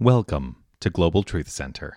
Welcome to Global Truth Center.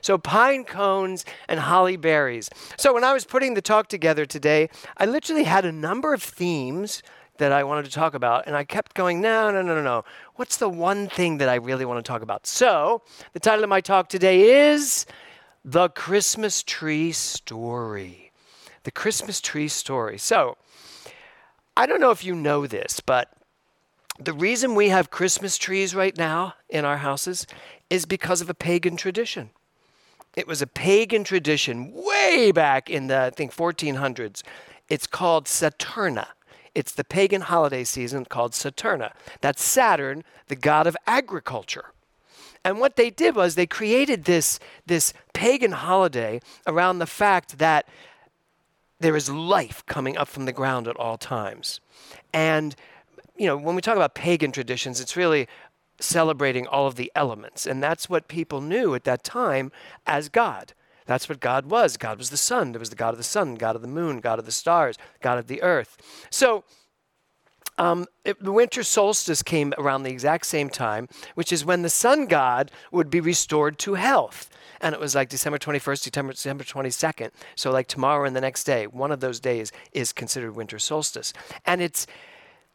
So, pine cones and holly berries. So, when I was putting the talk together today, I literally had a number of themes that I wanted to talk about, and I kept going, no, no, no, no, no. What's the one thing that I really want to talk about? So, the title of my talk today is The Christmas Tree Story. The Christmas Tree Story. So, I don't know if you know this, but the reason we have Christmas trees right now in our houses is because of a pagan tradition. It was a pagan tradition way back in the, I think, 1400s. It's called Saturna. It's the pagan holiday season called Saturna. That's Saturn, the god of agriculture. And what they did was they created this, this pagan holiday around the fact that there is life coming up from the ground at all times. And, you know, when we talk about pagan traditions, it's really celebrating all of the elements. And that's what people knew at that time as God. That's what God was. God was the sun. There was the God of the sun, God of the moon, God of the stars, God of the earth. So um, it, the winter solstice came around the exact same time, which is when the sun god would be restored to health. And it was like December 21st, December, December 22nd. So, like tomorrow and the next day, one of those days is considered winter solstice. And it's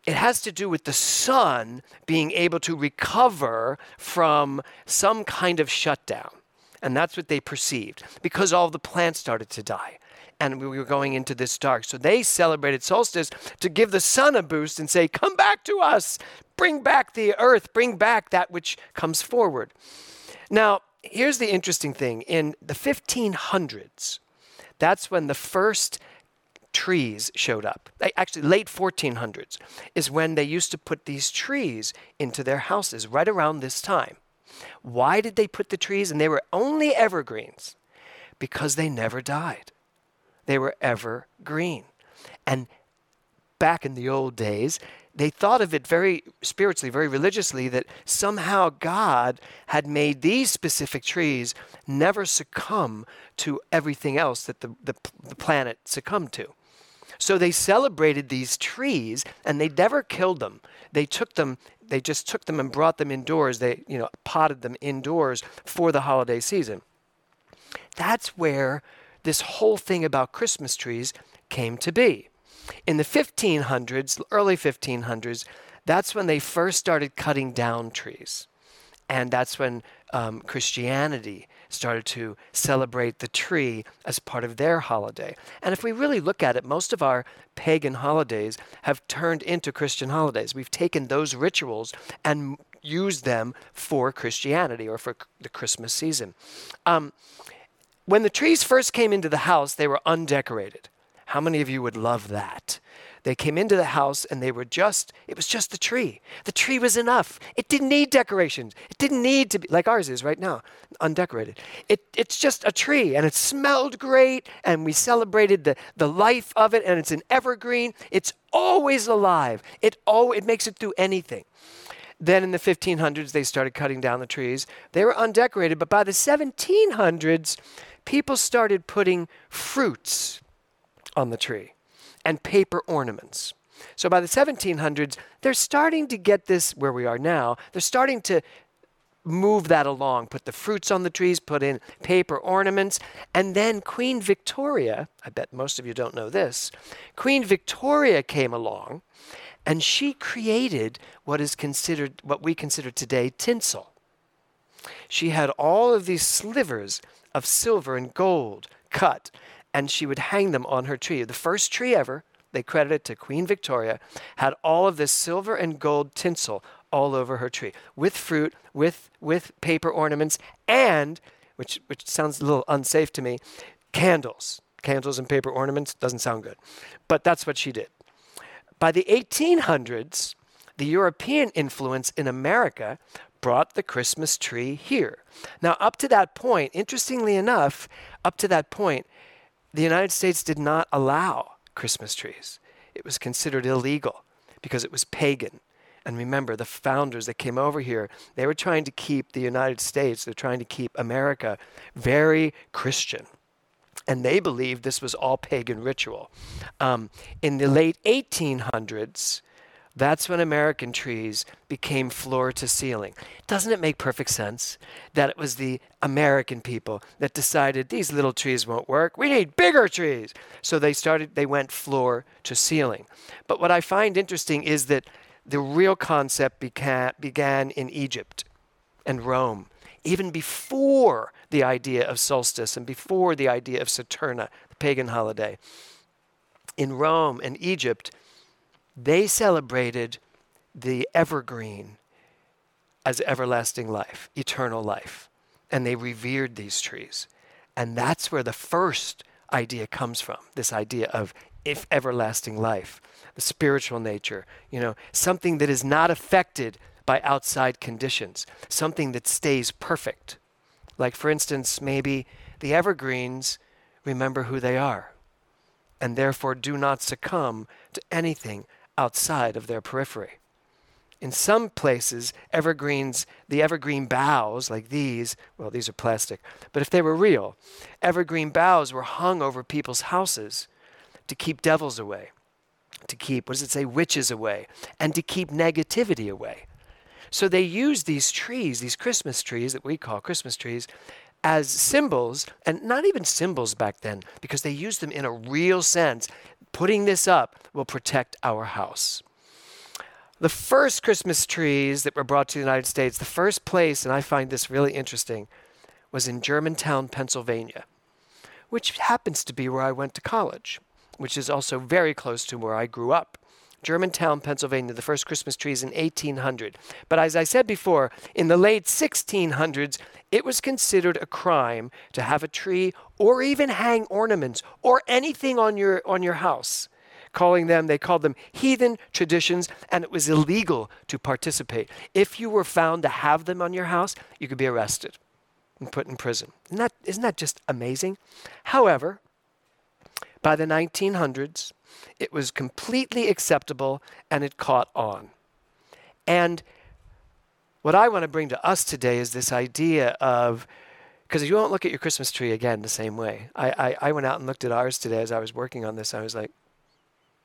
it has to do with the sun being able to recover from some kind of shutdown. And that's what they perceived because all the plants started to die. And we were going into this dark. So they celebrated solstice to give the sun a boost and say, Come back to us, bring back the earth, bring back that which comes forward. Now, here's the interesting thing in the 1500s, that's when the first trees showed up. Actually, late 1400s is when they used to put these trees into their houses, right around this time. Why did they put the trees? And they were only evergreens because they never died. They were evergreen. And back in the old days, they thought of it very spiritually, very religiously, that somehow God had made these specific trees never succumb to everything else that the, the, the planet succumbed to. So they celebrated these trees and they never killed them. They took them, they just took them and brought them indoors. They, you know, potted them indoors for the holiday season. That's where this whole thing about Christmas trees came to be. In the 1500s, early 1500s, that's when they first started cutting down trees. And that's when um, Christianity started to celebrate the tree as part of their holiday. And if we really look at it, most of our pagan holidays have turned into Christian holidays. We've taken those rituals and used them for Christianity or for the Christmas season. Um, when the trees first came into the house, they were undecorated. How many of you would love that? They came into the house and they were just, it was just the tree. The tree was enough. It didn't need decorations. It didn't need to be like ours is right now, undecorated. It, it's just a tree and it smelled great and we celebrated the, the life of it and it's an evergreen. It's always alive. It, oh, it makes it through anything. Then in the 1500s, they started cutting down the trees. They were undecorated, but by the 1700s, people started putting fruits on the tree and paper ornaments. So by the 1700s, they're starting to get this where we are now. They're starting to move that along, put the fruits on the trees, put in paper ornaments. And then Queen Victoria, I bet most of you don't know this, Queen Victoria came along and she created what is considered, what we consider today tinsel. She had all of these slivers of silver and gold cut and she would hang them on her tree. The first tree ever, they credit it to Queen Victoria, had all of this silver and gold tinsel all over her tree with fruit, with, with paper ornaments, and, which, which sounds a little unsafe to me, candles. Candles and paper ornaments doesn't sound good. But that's what she did. By the 1800s, the European influence in America brought the Christmas tree here. Now, up to that point, interestingly enough, up to that point, the United States did not allow Christmas trees. It was considered illegal because it was pagan. And remember, the founders that came over here, they were trying to keep the United States, they're trying to keep America very Christian. And they believed this was all pagan ritual. Um, in the late 1800s, that's when American trees became floor to ceiling. Doesn't it make perfect sense that it was the American people that decided these little trees won't work? We need bigger trees. So they started, they went floor to ceiling. But what I find interesting is that the real concept began, began in Egypt and Rome, even before the idea of solstice and before the idea of Saturna, the pagan holiday. In Rome and Egypt, they celebrated the evergreen as everlasting life, eternal life. And they revered these trees. And that's where the first idea comes from this idea of if everlasting life, the spiritual nature, you know, something that is not affected by outside conditions, something that stays perfect. Like, for instance, maybe the evergreens remember who they are and therefore do not succumb to anything outside of their periphery. In some places, evergreens, the evergreen boughs, like these, well, these are plastic, but if they were real, evergreen boughs were hung over people's houses to keep devils away, to keep, what does it say, witches away, and to keep negativity away. So they used these trees, these Christmas trees that we call Christmas trees, as symbols, and not even symbols back then, because they used them in a real sense putting this up will protect our house. The first Christmas trees that were brought to the United States, the first place, and I find this really interesting, was in Germantown, Pennsylvania, which happens to be where I went to college, which is also very close to where I grew up. Germantown, Pennsylvania, the first Christmas trees in 1800. But as I said before, in the late 1600s, it was considered a crime to have a tree or even hang ornaments or anything on your, on your house. Calling them, they called them heathen traditions, and it was illegal to participate. If you were found to have them on your house, you could be arrested and put in prison. Isn't that, isn't that just amazing? However, by the 1900s, it was completely acceptable and it caught on. And what I want to bring to us today is this idea of, because you won't look at your Christmas tree again the same way. I, I, I went out and looked at ours today as I was working on this. I was like,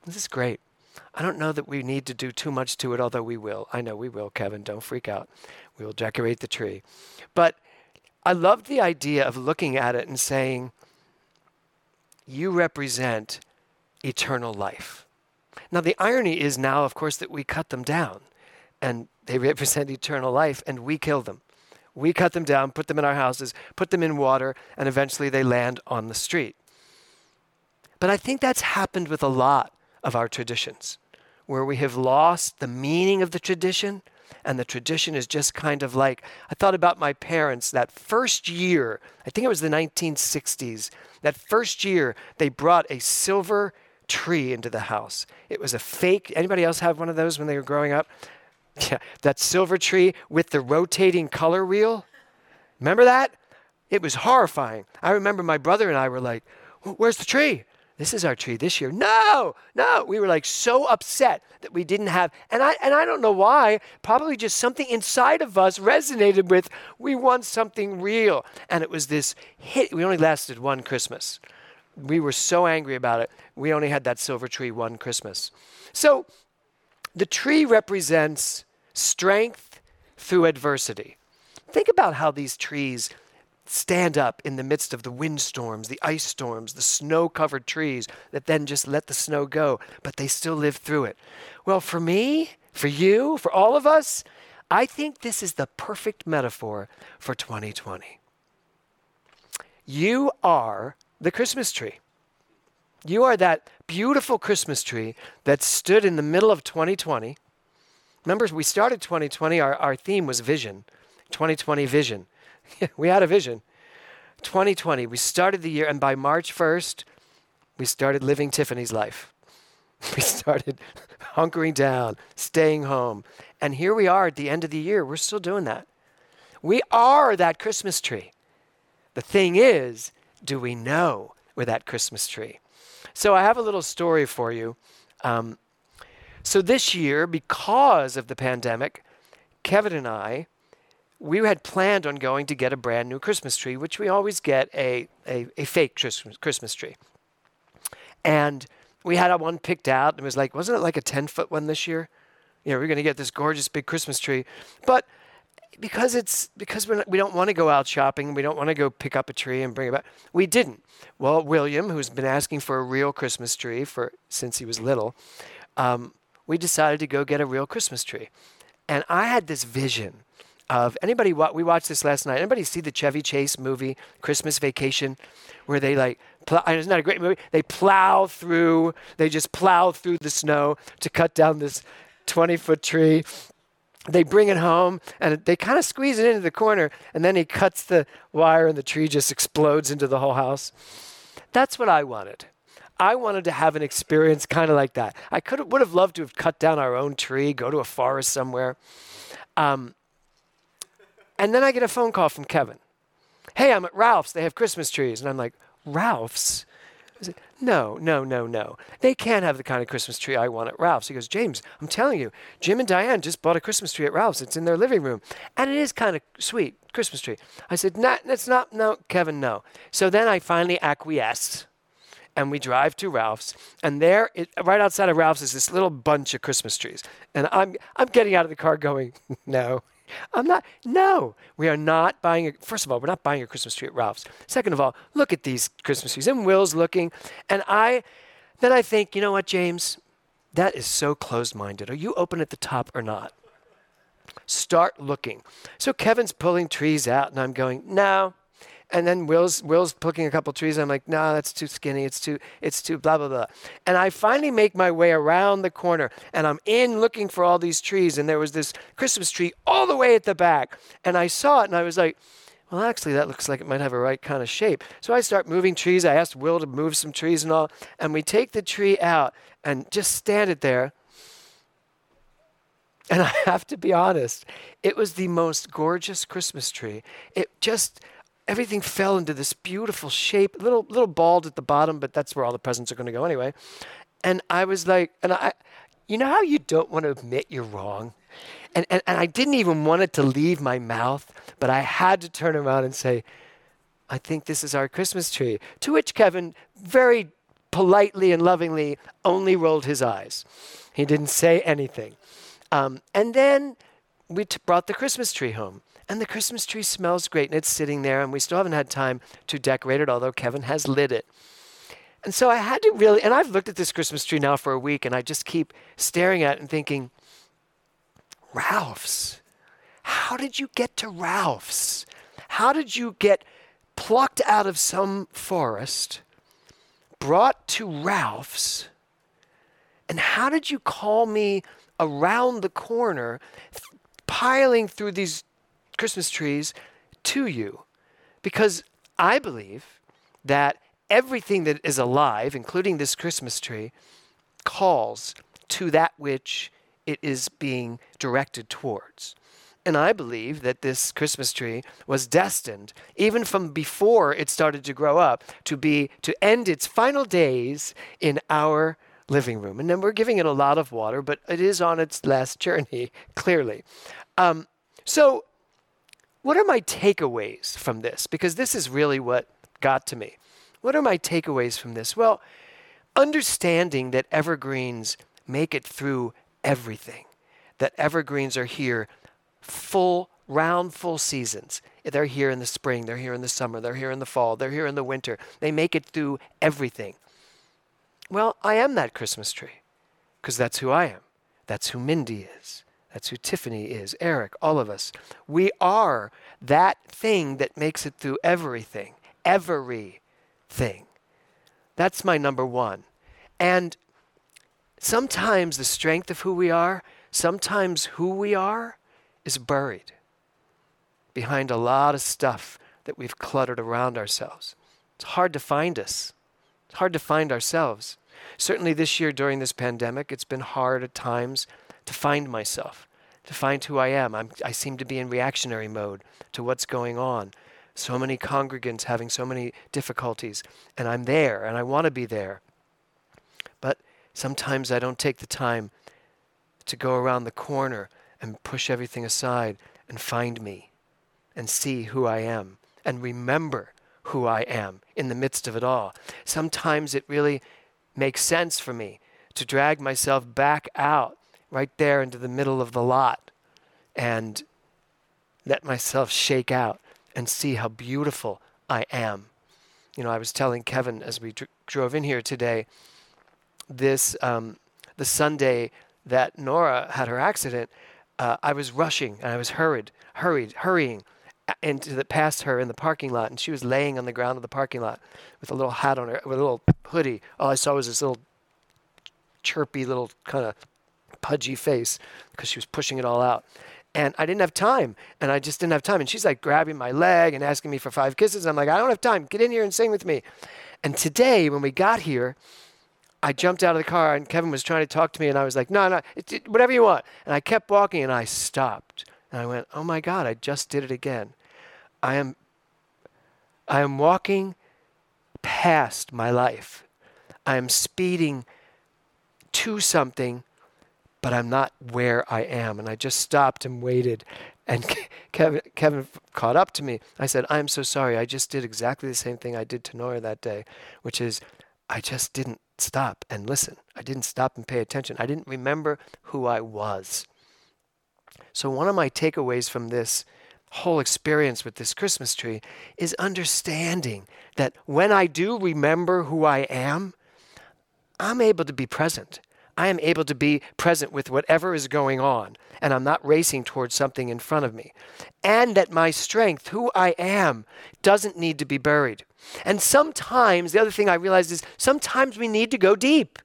this is great. I don't know that we need to do too much to it, although we will. I know we will, Kevin. Don't freak out. We will decorate the tree. But I loved the idea of looking at it and saying, you represent eternal life. Now, the irony is now, of course, that we cut them down and they represent eternal life and we kill them. We cut them down, put them in our houses, put them in water, and eventually they land on the street. But I think that's happened with a lot of our traditions, where we have lost the meaning of the tradition, and the tradition is just kind of like I thought about my parents that first year, I think it was the 1960s, that first year they brought a silver tree into the house. It was a fake. Anybody else have one of those when they were growing up? Yeah, that silver tree with the rotating color wheel. Remember that? It was horrifying. I remember my brother and I were like, Where's the tree? This is our tree this year. No, no. We were like so upset that we didn't have, and I and I don't know why. Probably just something inside of us resonated with. We want something real, and it was this hit. We only lasted one Christmas. We were so angry about it. We only had that silver tree one Christmas. So the tree represents strength through adversity. Think about how these trees stand up in the midst of the windstorms, the ice storms, the snow covered trees that then just let the snow go, but they still live through it. Well, for me, for you, for all of us, I think this is the perfect metaphor for 2020. You are the Christmas tree. You are that beautiful Christmas tree that stood in the middle of 2020. Remember, we started 2020, our, our theme was vision, 2020 vision. we had a vision. 2020, we started the year, and by March 1st, we started living Tiffany's life. We started hunkering down, staying home. And here we are at the end of the year. We're still doing that. We are that Christmas tree. The thing is, do we know we're that Christmas tree? So I have a little story for you. Um, So this year, because of the pandemic, Kevin and I, we had planned on going to get a brand new Christmas tree, which we always get a, a, a fake Christmas, Christmas tree. And we had one picked out. And it was like, wasn't it like a 10 foot one this year? You know, we're going to get this gorgeous big Christmas tree. But because it's because we're not, we don't want to go out shopping, we don't want to go pick up a tree and bring it back. We didn't. Well, William, who's been asking for a real Christmas tree for since he was little, um, we decided to go get a real Christmas tree. And I had this vision of anybody. We watched this last night. Anybody see the Chevy Chase movie Christmas Vacation, where they like it's not a great movie. They plow through. They just plow through the snow to cut down this 20 foot tree. They bring it home and they kind of squeeze it into the corner, and then he cuts the wire, and the tree just explodes into the whole house. That's what I wanted. I wanted to have an experience kind of like that. I could would have loved to have cut down our own tree, go to a forest somewhere. Um, and then I get a phone call from Kevin. Hey, I'm at Ralph's. They have Christmas trees. And I'm like, Ralph's? I said, no, no, no, no. They can't have the kind of Christmas tree I want at Ralph's. He goes, James, I'm telling you, Jim and Diane just bought a Christmas tree at Ralph's. It's in their living room. And it is kind of sweet, Christmas tree. I said, nah, that's not, no, Kevin, no. So then I finally acquiesced and we drive to Ralph's, and there, it, right outside of Ralph's, is this little bunch of Christmas trees, and I'm I'm getting out of the car, going, no, I'm not. No, we are not buying. A, first of all, we're not buying a Christmas tree at Ralph's. Second of all, look at these Christmas trees. And Will's looking, and I, then I think, you know what, James, that is so closed-minded. Are you open at the top or not? Start looking. So Kevin's pulling trees out, and I'm going, no, and then Will's Will's plucking a couple trees. I'm like, no, that's too skinny. It's too it's too blah blah blah. And I finally make my way around the corner, and I'm in looking for all these trees. And there was this Christmas tree all the way at the back, and I saw it, and I was like. Well, actually, that looks like it might have a right kind of shape. So I start moving trees. I asked Will to move some trees and all. And we take the tree out and just stand it there. And I have to be honest, it was the most gorgeous Christmas tree. It just, everything fell into this beautiful shape, little little bald at the bottom, but that's where all the presents are going to go anyway. And I was like, and I, you know how you don't want to admit you're wrong, and and, and I didn't even want it to leave my mouth, but I had to turn around and say, I think this is our Christmas tree. To which Kevin very politely and lovingly only rolled his eyes. He didn't say anything. Um, and then we t- brought the Christmas tree home. And the Christmas tree smells great and it's sitting there, and we still haven't had time to decorate it, although Kevin has lit it. And so I had to really, and I've looked at this Christmas tree now for a week, and I just keep staring at it and thinking, Ralph's. How did you get to Ralph's? How did you get plucked out of some forest, brought to Ralph's? And how did you call me around the corner, piling through these Christmas trees to you because I believe that everything that is alive, including this Christmas tree, calls to that which it is being directed towards. And I believe that this Christmas tree was destined, even from before it started to grow up, to be to end its final days in our living room. And then we're giving it a lot of water, but it is on its last journey, clearly. Um, so what are my takeaways from this? Because this is really what got to me. What are my takeaways from this? Well, understanding that evergreens make it through everything, that evergreens are here full, round, full seasons. They're here in the spring, they're here in the summer, they're here in the fall, they're here in the winter. They make it through everything. Well, I am that Christmas tree because that's who I am. That's who Mindy is. That's who Tiffany is, Eric, all of us. We are that thing that makes it through everything, everything. That's my number one. And sometimes the strength of who we are, sometimes who we are, is buried behind a lot of stuff that we've cluttered around ourselves. It's hard to find us. Hard to find ourselves. Certainly this year during this pandemic, it's been hard at times to find myself, to find who I am. I'm, I seem to be in reactionary mode to what's going on. So many congregants having so many difficulties, and I'm there and I want to be there. But sometimes I don't take the time to go around the corner and push everything aside and find me and see who I am and remember who I am in the midst of it all. Sometimes it really makes sense for me to drag myself back out right there into the middle of the lot and let myself shake out and see how beautiful I am. You know, I was telling Kevin as we dr- drove in here today, this um, the Sunday that Nora had her accident, uh, I was rushing and I was hurried, hurried, hurrying the past her in the parking lot, and she was laying on the ground of the parking lot with a little hat on her, with a little hoodie. All I saw was this little chirpy little kind of pudgy face because she was pushing it all out. And I didn't have time, and I just didn't have time. And she's like grabbing my leg and asking me for five kisses. I'm like, I don't have time. Get in here and sing with me. And today, when we got here, I jumped out of the car, and Kevin was trying to talk to me, and I was like, No, no, it, it, whatever you want. And I kept walking, and I stopped, and I went, Oh my God, I just did it again. I am, I am walking past my life. I am speeding to something but I'm not where I am. And I just stopped and waited. And Kevin, Kevin caught up to me. I said, I'm so sorry. I just did exactly the same thing I did to Nora that day, which is I just didn't stop and listen. I didn't stop and pay attention. I didn't remember who I was. So, one of my takeaways from this whole experience with this Christmas tree is understanding that when I do remember who I am, I'm able to be present. I am able to be present with whatever is going on, and I'm not racing towards something in front of me. And that my strength, who I am, doesn't need to be buried. And sometimes, the other thing I realized is sometimes we need to go deep.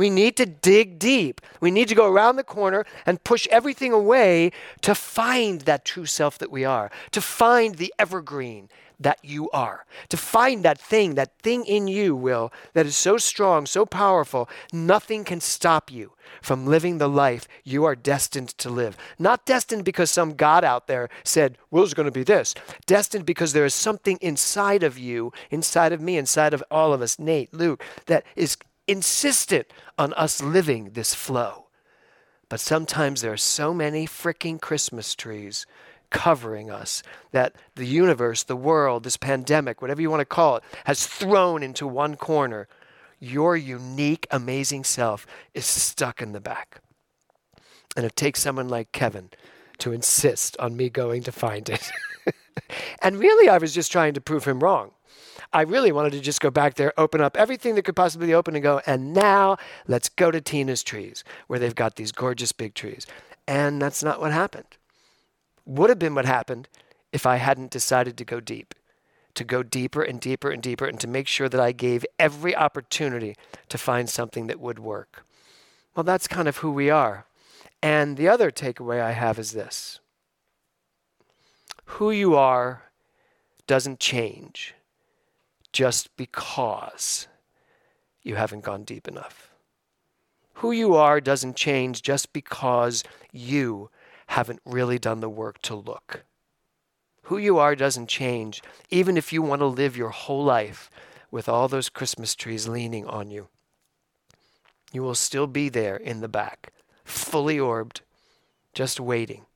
We need to dig deep. We need to go around the corner and push everything away to find that true self that we are, to find the evergreen that you are. To find that thing, that thing in you, Will, that is so strong, so powerful, nothing can stop you from living the life you are destined to live. Not destined because some God out there said, Will's going to be this. Destined because there is something inside of you, inside of me, inside of all of us, Nate, Luke, that is insistent on us living this flow. But sometimes there are so many freaking Christmas trees covering us, that the universe, the world, this pandemic, whatever you want to call it, has thrown into one corner. Your unique, amazing self is stuck in the back. And it takes someone like Kevin to insist on me going to find it. and really, I was just trying to prove him wrong. I really wanted to just go back there, open up everything that could possibly be open, and go, and now let's go to Tina's trees, where they've got these gorgeous big trees. And that's not what happened would have been what happened if I hadn't decided to go deep, to go deeper and deeper and deeper, and to make sure that I gave every opportunity to find something that would work. Well, that's kind of who we are. And the other takeaway I have is this who you are doesn't change just because you haven't gone deep enough. Who you are doesn't change just because you haven't really done the work to look. Who you are doesn't change, even if you want to live your whole life with all those Christmas trees leaning on you. You will still be there in the back, fully orbed, just waiting,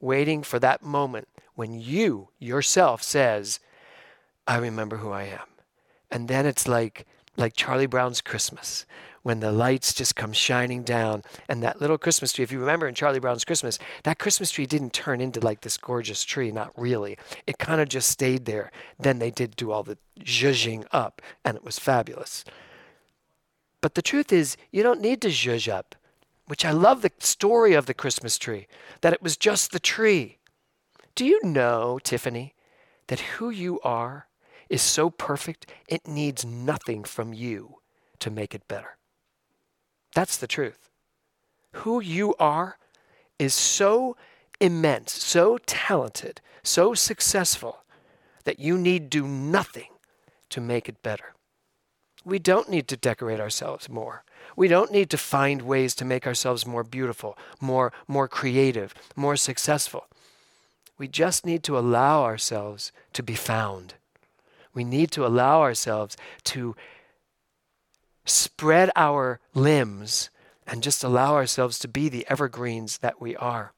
waiting for that moment when you yourself says, I remember who I am. And then it's like like Charlie Brown's Christmas, when the lights just come shining down and that little Christmas tree, if you remember in Charlie Brown's Christmas, that Christmas tree didn't turn into like this gorgeous tree, not really. It kind of just stayed there. Then they did do all the zhuzhing up and it was fabulous. But the truth is, you don't need to zhuzh up, which I love the story of the Christmas tree, that it was just the tree. Do you know, Tiffany, that who you are is so perfect, it needs nothing from you to make it better. That's the truth. Who you are is so immense, so talented, so successful that you need do nothing to make it better. We don't need to decorate ourselves more. We don't need to find ways to make ourselves more beautiful, more, more creative, more successful. We just need to allow ourselves to be found we need to allow ourselves to spread our limbs and just allow ourselves to be the evergreens that we are.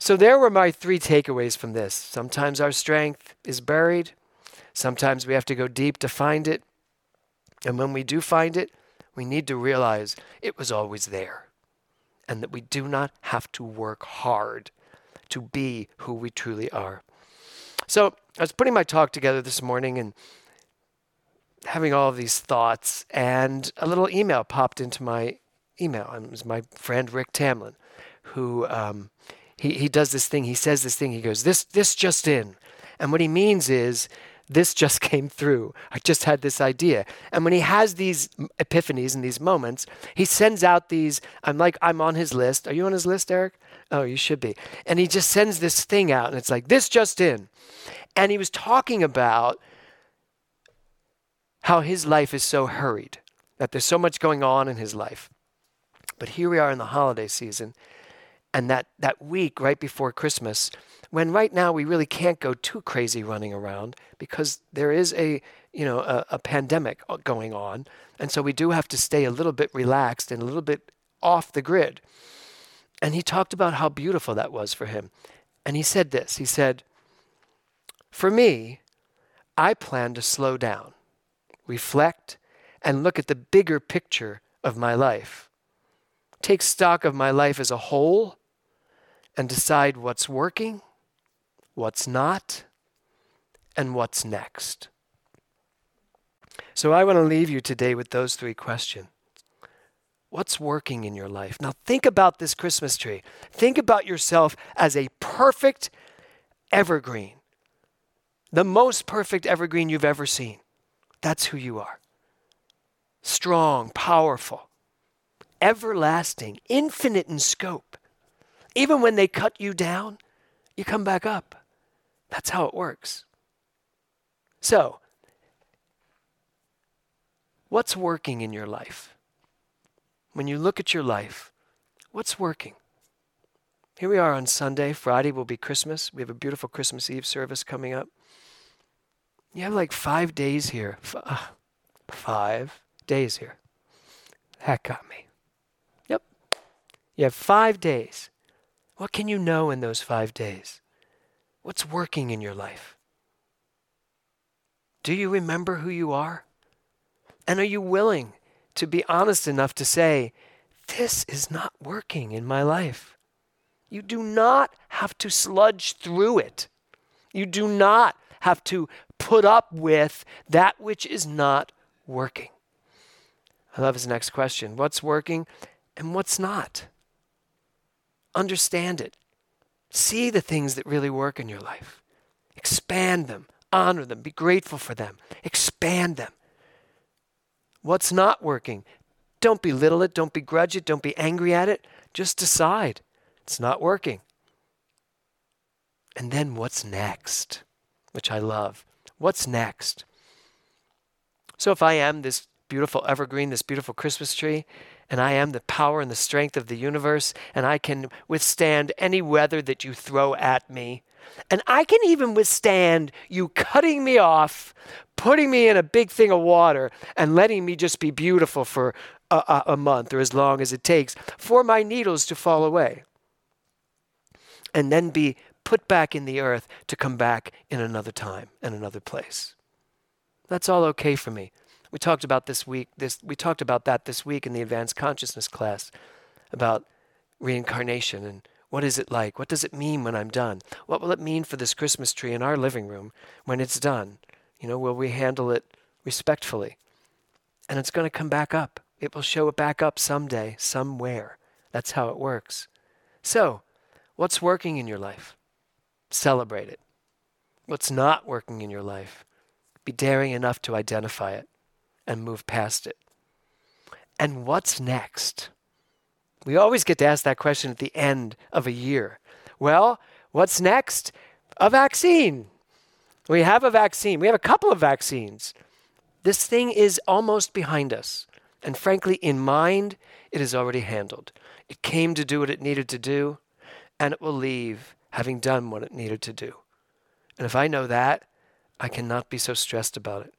So, there were my three takeaways from this. Sometimes our strength is buried, sometimes we have to go deep to find it. And when we do find it, we need to realize it was always there and that we do not have to work hard to be who we truly are. So, I was putting my talk together this morning and having all of these thoughts, and a little email popped into my email. It was my friend Rick Tamlyn, who um, he, he does this thing. He says this thing. He goes, "This this just in," and what he means is this just came through. I just had this idea. And when he has these epiphanies and these moments, he sends out these. I'm like, I'm on his list. Are you on his list, Eric? Oh, you should be. And he just sends this thing out, and it's like, this just in. And he was talking about how his life is so hurried, that there's so much going on in his life. But here we are in the holiday season, and that, that week right before Christmas, when right now we really can't go too crazy running around because there is a you know a, a pandemic going on, and so we do have to stay a little bit relaxed and a little bit off the grid. And he talked about how beautiful that was for him. And he said this he said, For me, I plan to slow down reflect, and look at the bigger picture of my life. Take stock of my life as a whole and decide what's working, what's not, and what's next. So I want to leave you today with those three questions. What's working in your life? Now think about this Christmas tree. Think about yourself as a perfect evergreen, the most perfect evergreen you've ever seen. That's who you are. Strong, powerful, everlasting, infinite in scope. Even when they cut you down, you come back up. That's how it works. So, what's working in your life? When you look at your life, what's working? Here we are on Sunday. Friday will be Christmas. We have a beautiful Christmas Eve service coming up. You have like five days here. F- uh, five days here. That got me. Yep. You have five days. What can you know in those five days? What's working in your life? Do you remember who you are? And are you willing to be honest enough to say, This is not working in my life? You do not have to sludge through it. You do not have to put up with that which is not working. I love his next question what's working and what's not? Understand it. See the things that really work in your life. Expand them, honor them, be grateful for them, expand them. What's not working? Don't belittle it, don't begrudge it, don't be angry at it. Just decide it's not working. And then what's next? Which I love. What's next? So, if I am this beautiful evergreen, this beautiful Christmas tree, and I am the power and the strength of the universe, and I can withstand any weather that you throw at me, and I can even withstand you cutting me off, putting me in a big thing of water, and letting me just be beautiful for a, a, month or as long as it takes for my needles to fall away. And then be put back in the earth to come back in another time and another place. That's all okay for me. We talked about this week this we talked about that this week in the advanced consciousness class about reincarnation and what is it like? What does it mean when I'm done? What will it mean for this Christmas tree in our living room when it's done? You know, will we handle it respectfully? And it's going to come back up. It will show it back up someday, somewhere. That's how it works. So, what's working in your life? Celebrate it. What's not working in your life? Be daring enough to identify it and move past it. And what's next? We always get to ask that question at the end of a year. Well, what's next? A vaccine. We have a vaccine. We have a couple of vaccines. This thing is almost behind us. And frankly, in mind, it is already handled. It came to do what it needed to do, and it will leave having done what it needed to do. And if I know that, I cannot be so stressed about it.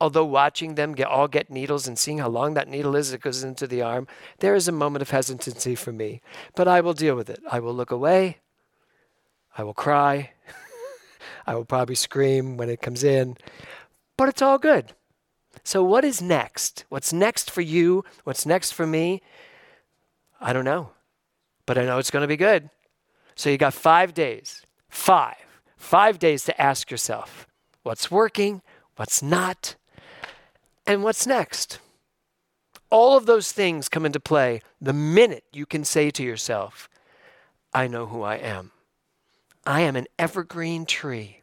Although watching them get all get needles and seeing how long that needle is that goes into the arm, there is a moment of hesitancy for me. But I will deal with it. I will look away. I will cry. I will probably scream when it comes in. But it's all good. So, what is next? What's next for you? What's next for me? I don't know. But I know it's going to be good. So, you got five days. Five. Five days to ask yourself what's working, what's not, and what's next. All of those things come into play the minute you can say to yourself, I know who I am. I am an evergreen tree.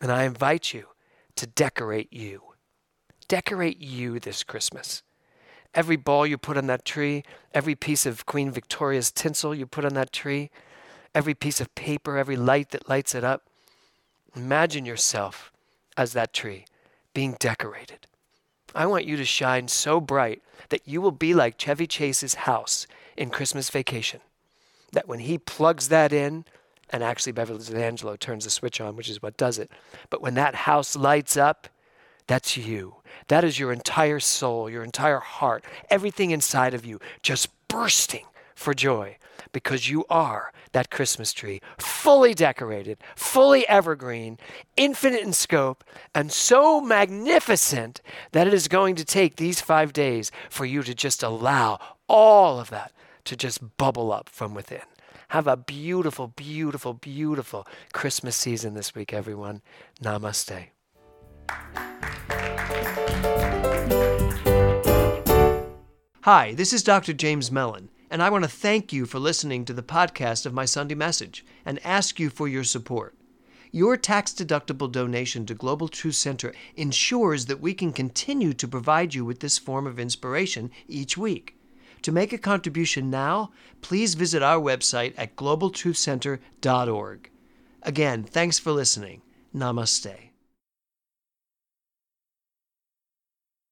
And I invite you to decorate you. Decorate you this Christmas. Every ball you put on that tree, every piece of Queen Victoria's tinsel you put on that tree, every piece of paper, every light that lights it up, imagine yourself as that tree being decorated. I want you to shine so bright that you will be like Chevy Chase's house in Christmas Vacation. That when he plugs that in, and actually Beverly D'Angelo turns the switch on, which is what does it. But when that house lights up, that's you. That is your entire soul, your entire heart, everything inside of you just bursting for joy because you are that Christmas tree, fully decorated, fully evergreen, infinite in scope, and so magnificent that it is going to take these five days for you to just allow all of that to just bubble up from within. Have a beautiful, beautiful, beautiful Christmas season this week, everyone. Namaste. Hi, this is Dr. James Mellon, and I want to thank you for listening to the podcast of my Sunday message and ask you for your support. Your tax deductible donation to Global Truth Center ensures that we can continue to provide you with this form of inspiration each week. To make a contribution now, please visit our website at globaltruthcenter.org. Again, thanks for listening. Namaste.